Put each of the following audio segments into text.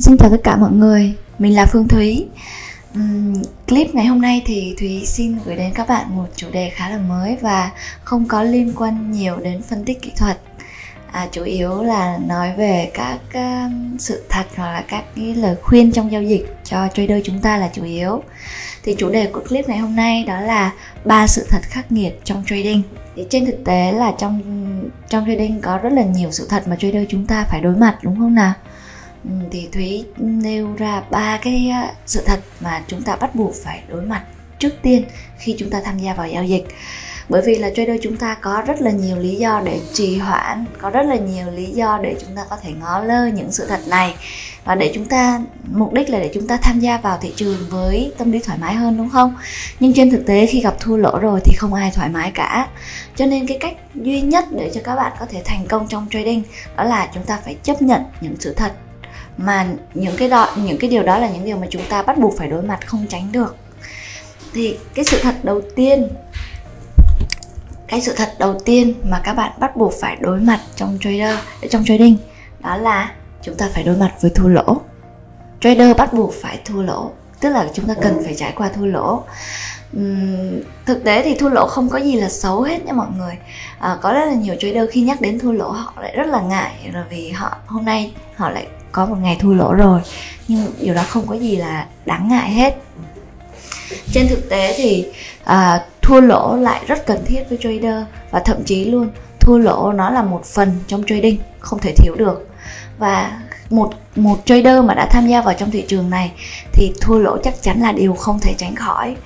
Xin chào tất cả mọi người, mình là Phương Thúy. Uhm, Clip ngày hôm nay thì Thúy xin gửi đến các bạn một chủ đề khá là mới và không có liên quan nhiều đến phân tích kỹ thuật. À, Chủ yếu là nói về các uh, sự thật hoặc là các cái lời khuyên trong giao dịch cho trader chúng ta là chủ yếu. Thì chủ đề của clip ngày hôm nay đó là ba sự thật khắc nghiệt trong trading. Thì trên thực tế là trong trong trading có rất là nhiều sự thật mà trader chúng ta phải đối mặt đúng không nào? Ừ, thì thúy nêu ra ba cái ờ, sự thật mà chúng ta bắt buộc phải đối mặt trước tiên khi chúng ta tham gia vào giao dịch. Bởi vì là trader chúng ta có rất là nhiều lý do để trì hoãn, có rất là nhiều lý do để chúng ta có thể ngó lơ những sự thật này. Và để chúng ta, mục đích là để chúng ta tham gia vào thị trường với tâm lý thoải mái hơn, đúng không? Nhưng trên thực tế khi gặp thua lỗ rồi thì không ai thoải mái cả. Cho nên cái cách duy nhất để cho các bạn có thể thành công trong trading đó là chúng ta phải chấp nhận những sự thật mà những cái đó, những cái điều đó là những điều mà chúng ta bắt buộc phải đối mặt, không tránh được. Thì cái sự thật đầu tiên, cái sự thật đầu tiên mà các bạn bắt buộc phải đối mặt trong trader, trong trading, đó là chúng ta phải đối mặt với thua lỗ. Trader bắt buộc phải thua lỗ tức là chúng ta cần phải trải qua thua lỗ. Uhm, thực tế thì thua lỗ không có gì là xấu hết nha mọi người. À, có rất là nhiều trader khi nhắc đến thua lỗ họ lại rất là ngại là vì họ hôm nay họ lại có một ngày thua lỗ rồi nhưng điều đó không có gì là đáng ngại hết. Trên thực tế thì à, thua lỗ lại rất cần thiết với trader và thậm chí luôn thua lỗ nó là một phần trong trading không thể thiếu được. Và một một trader mà đã tham gia vào trong thị trường này thì thua lỗ chắc chắn là điều không thể tránh khỏi.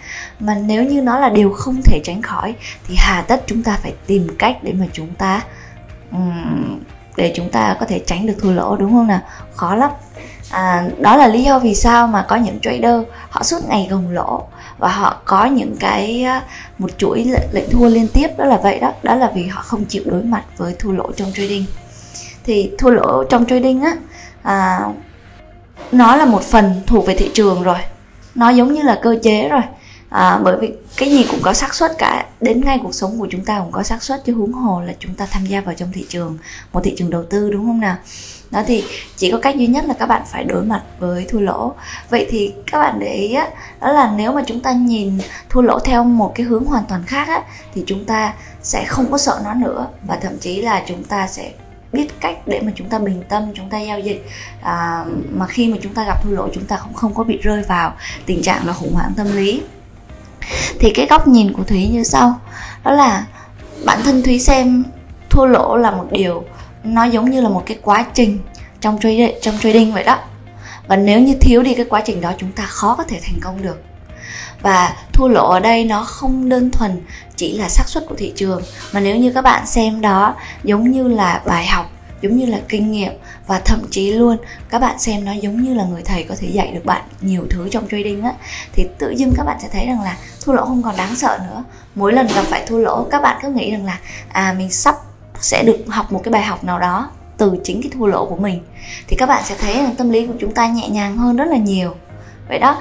Mà nếu như nó là điều không thể tránh khỏi thì hà tất chúng ta phải tìm cách để mà chúng ta um, để chúng ta có thể tránh được thua lỗ đúng không nào? Khó lắm. À, đó là lý do vì sao mà có những trader họ suốt ngày gồng lỗ và họ có những cái à, một chuỗi lệnh thua liên tiếp đó là vậy đó. Đó là vì họ không chịu đối mặt với thua lỗ trong trading. Thì thua lỗ trong trading á à, nó là một phần thuộc về thị trường rồi. Nó giống như là cơ chế rồi. À, bởi vì cái gì cũng có xác suất cả. Đến ngay cuộc sống của chúng ta cũng có xác suất chứ huống hồ là chúng ta tham gia vào trong thị trường một thị trường đầu tư đúng không nào? Đó thì chỉ có cách duy nhất là các bạn phải đối mặt với thua lỗ. Vậy thì các bạn để ý á đó là nếu mà chúng ta nhìn thua lỗ theo một cái hướng hoàn toàn khác á thì chúng ta sẽ không có sợ nó nữa và thậm chí là chúng ta sẽ biết cách để mà chúng ta bình tâm chúng ta giao dịch. À, mà khi mà chúng ta gặp thua lỗ chúng ta cũng không có bị rơi vào tình trạng là khủng hoảng tâm lý. Thì cái góc nhìn của thúy như sau đó là bản thân thúy xem thua lỗ là một điều nó giống như là một cái quá trình trong trading trong trading vậy đó. Và nếu như thiếu đi cái quá trình đó chúng ta khó có thể thành công được và thua lỗ ở đây nó không đơn thuần chỉ là xác suất của thị trường, mà nếu như các bạn xem đó, giống như là bài học, giống như là kinh nghiệm và thậm chí luôn các bạn xem nó giống như là người thầy có thể dạy được bạn nhiều thứ trong trading á, thì tự dưng các bạn sẽ thấy rằng là thua lỗ không còn đáng sợ nữa. Mỗi lần gặp phải thua lỗ, các bạn cứ nghĩ rằng là à mình sắp sẽ được học một cái bài học nào đó từ chính cái thua lỗ của mình. Thì các bạn sẽ thấy rằng tâm lý của chúng ta nhẹ nhàng hơn rất là nhiều. Vậy đó,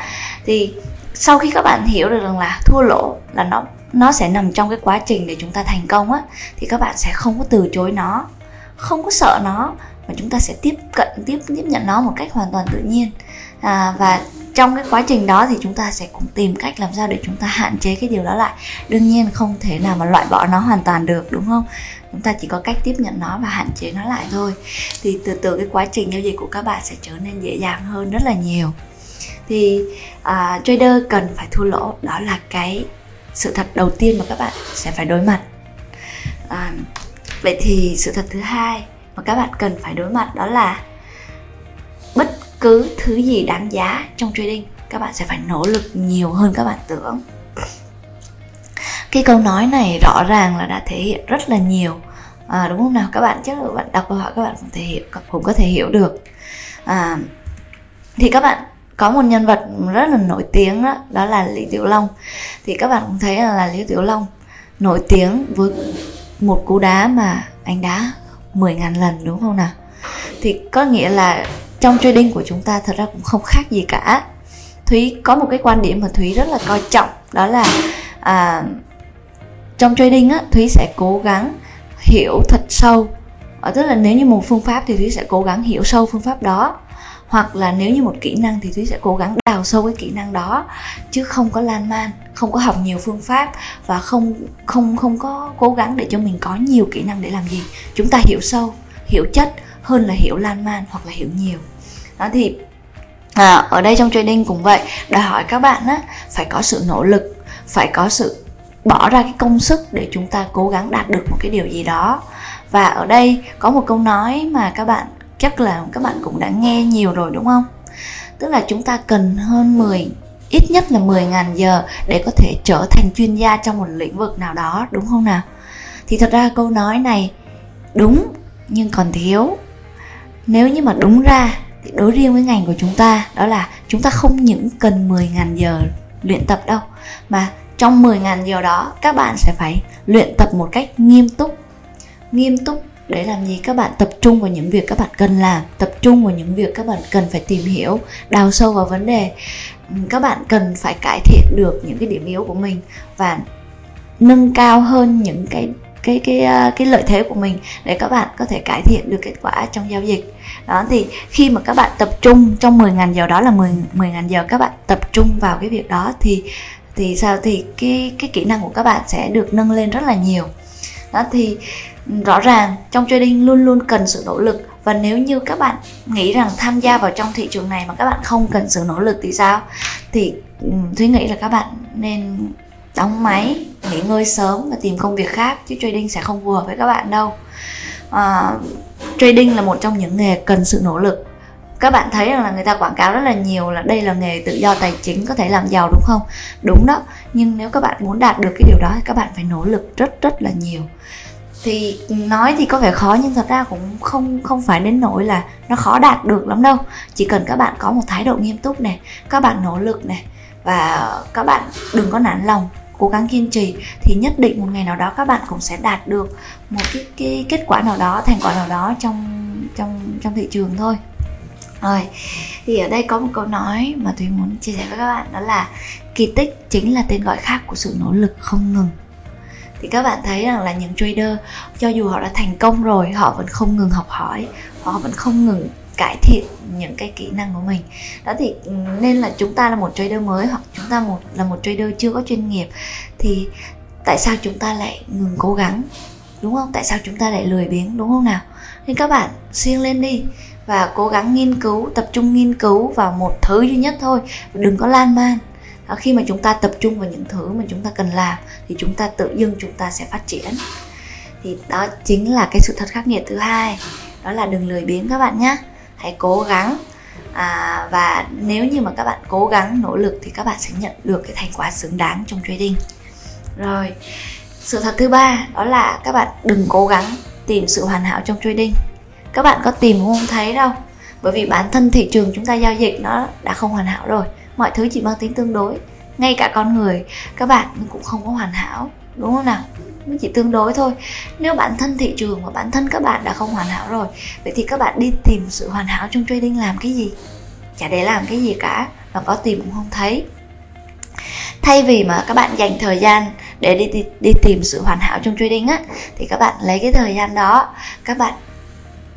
thì sau khi các bạn hiểu được rằng là thua lỗ là nó nó sẽ nằm trong cái quá trình để chúng ta thành công á thì các bạn sẽ không có từ chối nó không có sợ nó mà chúng ta sẽ tiếp cận tiếp tiếp nhận nó một cách hoàn toàn tự nhiên. À, và trong cái quá trình đó thì chúng ta sẽ cũng tìm cách làm sao để chúng ta hạn chế cái điều đó lại. Đương nhiên không thể nào mà loại bỏ nó hoàn toàn được đúng không? Chúng ta chỉ có cách tiếp nhận nó và hạn chế nó lại thôi. Thì từ từ cái quá trình giao dịch của các bạn sẽ trở nên dễ dàng hơn rất là nhiều thì uh, trader cần phải thua lỗ. Đó là cái sự thật đầu tiên mà các bạn sẽ phải đối mặt. À, vậy thì sự thật thứ hai mà các bạn cần phải đối mặt đó là bất cứ thứ gì đáng giá trong trading các bạn sẽ phải nỗ lực nhiều hơn các bạn tưởng. Cái câu nói này rõ ràng là đã thể hiện rất là nhiều. À, đúng không nào? Các bạn chắc là bạn đọc câu hỏi các bạn cũng thể hiểu cũng có thể hiểu được. À, thì các bạn có một nhân vật rất là nổi tiếng đó đó là lý tiểu long. Thì các bạn cũng thấy là, là lý tiểu long nổi tiếng với một cú đá mà anh đá 10.000 lần đúng không nào? Thì có nghĩa là trong trading của chúng ta thật ra cũng không khác gì cả. Thúy có một cái quan điểm mà thúy rất là coi trọng đó là à, trong trading á thúy sẽ cố gắng hiểu thật sâu. Ở tức là nếu như một phương pháp thì thúy sẽ cố gắng hiểu sâu phương pháp đó hoặc là nếu như một kỹ năng thì thúy sẽ cố gắng đào sâu cái kỹ năng đó chứ không có lan man không có học nhiều phương pháp và không không không có cố gắng để cho mình có nhiều kỹ năng để làm gì. Chúng ta hiểu sâu hiểu chất hơn là hiểu lan man hoặc là hiểu nhiều. Đó thì à, ở đây trong trading cũng vậy. Đòi hỏi các bạn á phải có sự nỗ lực phải có sự bỏ ra cái công sức để chúng ta cố gắng đạt được một cái điều gì đó. Và ở đây có một câu nói mà các bạn chắc là các bạn cũng đã nghe nhiều rồi đúng không? Tức là chúng ta cần hơn 10 ít nhất là 10.000 giờ để có thể trở thành chuyên gia trong một lĩnh vực nào đó, đúng không nào? Thì thật ra câu nói này đúng nhưng còn thiếu. Nếu như mà đúng ra thì đối riêng với ngành của chúng ta, đó là chúng ta không những cần 10.000 giờ luyện tập đâu, mà trong 10.000 giờ đó, các bạn sẽ phải luyện tập một cách nghiêm túc. Nghiêm túc để làm gì? Các bạn tập trung vào những việc các bạn cần làm, tập trung vào những việc các bạn cần phải tìm hiểu, đào sâu vào vấn đề. Ừ, các bạn cần phải cải thiện được những cái điểm yếu của mình và nâng cao hơn những cái cái cái à, cái lợi thế của mình để các bạn có thể cải thiện được kết quả trong giao dịch. Đó, thì khi mà các bạn tập trung trong 10 ngàn giờ đó là 10 10 ngàn giờ các bạn tập trung vào cái việc đó thì thì sao? Thì cái cái kỹ năng của các bạn sẽ được nâng lên rất là nhiều. Đó, thì rõ ràng trong trading luôn luôn cần sự nỗ lực. Và nếu như các bạn nghĩ rằng tham gia vào trong thị trường này mà các bạn không cần sự nỗ lực thì sao? Thì thúy nghĩ là các bạn nên đóng máy nghỉ ngơi sớm và tìm công việc khác chứ trading sẽ không phù hợp với các bạn đâu. À, trading là một trong những nghề cần sự nỗ lực. Các bạn thấy rằng là người ta quảng cáo rất là nhiều là đây là nghề tự do tài chính có thể làm giàu đúng không? Đúng đó. Nhưng nếu các bạn muốn đạt được cái điều đó thì các bạn phải nỗ lực rất rất là nhiều thì nói thì có vẻ khó nhưng thật ra cũng không không phải đến nỗi là nó khó đạt được lắm đâu. Chỉ cần các bạn có một thái độ nghiêm túc này, các bạn nỗ lực này, và các bạn đừng có nản lòng, cố gắng kiên trì, thì nhất định một ngày nào đó các bạn cũng sẽ đạt được một cái cái kết quả nào đó, thành quả nào đó trong trong trong thị trường thôi. Rồi, thì ở đây có một câu nói mà tôi muốn chia sẻ với các bạn, đó là kỳ tích chính là tên gọi khác của sự nỗ lực không ngừng thì các bạn thấy rằng là những trader, cho dù họ đã thành công rồi, họ vẫn không ngừng học hỏi, họ vẫn không ngừng cải thiện những cái kỹ năng của mình. Đó thì ừ, nên là chúng ta là một trader mới hoặc chúng ta một, là một trader chưa có chuyên nghiệp thì tại sao chúng ta lại ngừng cố gắng, đúng không? Tại sao chúng ta lại lười biếng, đúng không nào? Nên các bạn siêng lên đi và cố gắng nghiên cứu, tập trung nghiên cứu vào một thứ duy nhất thôi. Đừng có lan man. Ờ, khi mà chúng ta tập trung vào những thứ mà chúng ta cần làm thì chúng ta tự dưng chúng ta sẽ phát triển. Thì đó chính là cái sự thật khắc nghiệt thứ hai đó là đừng lười biếng các bạn nhé. Hãy cố gắng. À, và nếu như mà các bạn cố gắng nỗ lực thì các bạn sẽ nhận được cái thành quả xứng đáng trong trading. Rồi sự thật thứ ba đó là các bạn đừng cố gắng tìm sự hoàn hảo trong trading. Các bạn có tìm cũng không thấy đâu bởi vì bản thân thị trường chúng ta giao dịch nó đã không hoàn hảo rồi mọi thứ chỉ mang tính tương đối. Ngay cả con người các bạn cũng không có hoàn hảo đúng không nào? Nó chỉ tương đối thôi. Nếu bản thân thị trường và bản thân các bạn đã không hoàn hảo rồi vậy thì các bạn đi tìm sự hoàn hảo trong trading làm cái gì? Chả để làm cái gì cả và có tìm cũng không thấy. Thay vì mà các bạn dành thời gian để đi, đi đi tìm sự hoàn hảo trong trading á thì các bạn lấy cái thời gian đó các bạn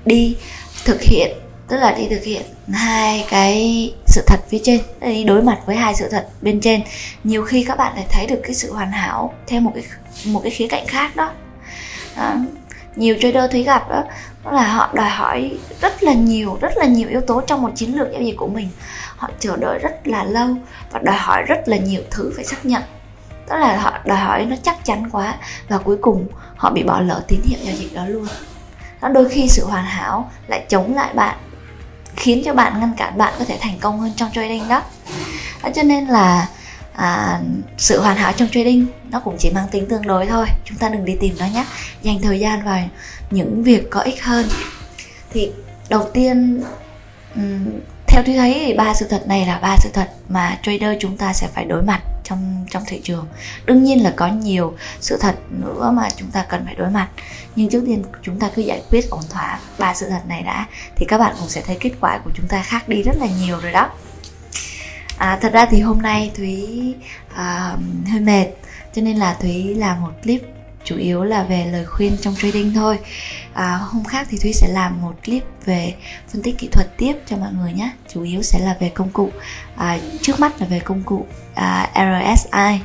đi thực hiện tức là đi thực hiện hai cái sự thật phía trên. Đi đối mặt với hai sự thật bên trên. Nhiều khi các bạn lại thấy được cái sự hoàn hảo theo một cái một cái khía cạnh khác đó, đó. nhiều trader thúy gặp đó, đó là họ đòi hỏi rất là nhiều rất là nhiều yếu tố trong một chiến lược giao dịch của mình. Họ chờ đợi rất là lâu và đòi hỏi rất là nhiều thứ phải xác nhận. Tức là họ đòi hỏi nó chắc chắn quá và cuối cùng họ bị bỏ lỡ tín hiệu giao dịch đó luôn. Nó đôi khi sự hoàn hảo lại chống lại bạn khiến cho bạn ngăn cản bạn có thể thành công hơn trong trading đó, à, cho nên là à, sự hoàn hảo trong trading nó cũng chỉ mang tính tương đối thôi. Chúng ta đừng đi tìm nó nhé. Dành thời gian vào những việc có ích hơn. Thì đầu tiên theo tôi thấy thì ba sự thật này là ba sự thật mà trader chúng ta sẽ phải đối mặt trong trong thị trường. Đương nhiên là có nhiều sự thật nữa mà chúng ta cần phải đối mặt. Nhưng trước tiên chúng ta cứ giải quyết ổn thỏa ba sự thật này đã thì các bạn cũng sẽ thấy kết quả của chúng ta khác đi rất là nhiều rồi đó. À, thật ra thì hôm nay thúy à, hơi mệt cho nên là thúy làm một clip chủ yếu là về lời khuyên trong trading thôi. À, hôm khác thì thúy sẽ làm một clip về phân tích kỹ thuật tiếp cho mọi người nhé. Chủ yếu sẽ là về công cụ. À, trước mắt là về công cụ à, RSI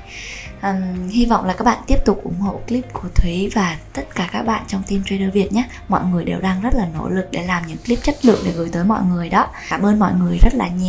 um, hy vọng là các bạn tiếp tục ủng hộ clip của Thúy và tất cả các bạn trong team Trader Việt nhé. Mọi người đều đang rất là nỗ lực để làm những clip chất lượng để gửi tới mọi người đó. Cảm ơn mọi người rất là nhiều.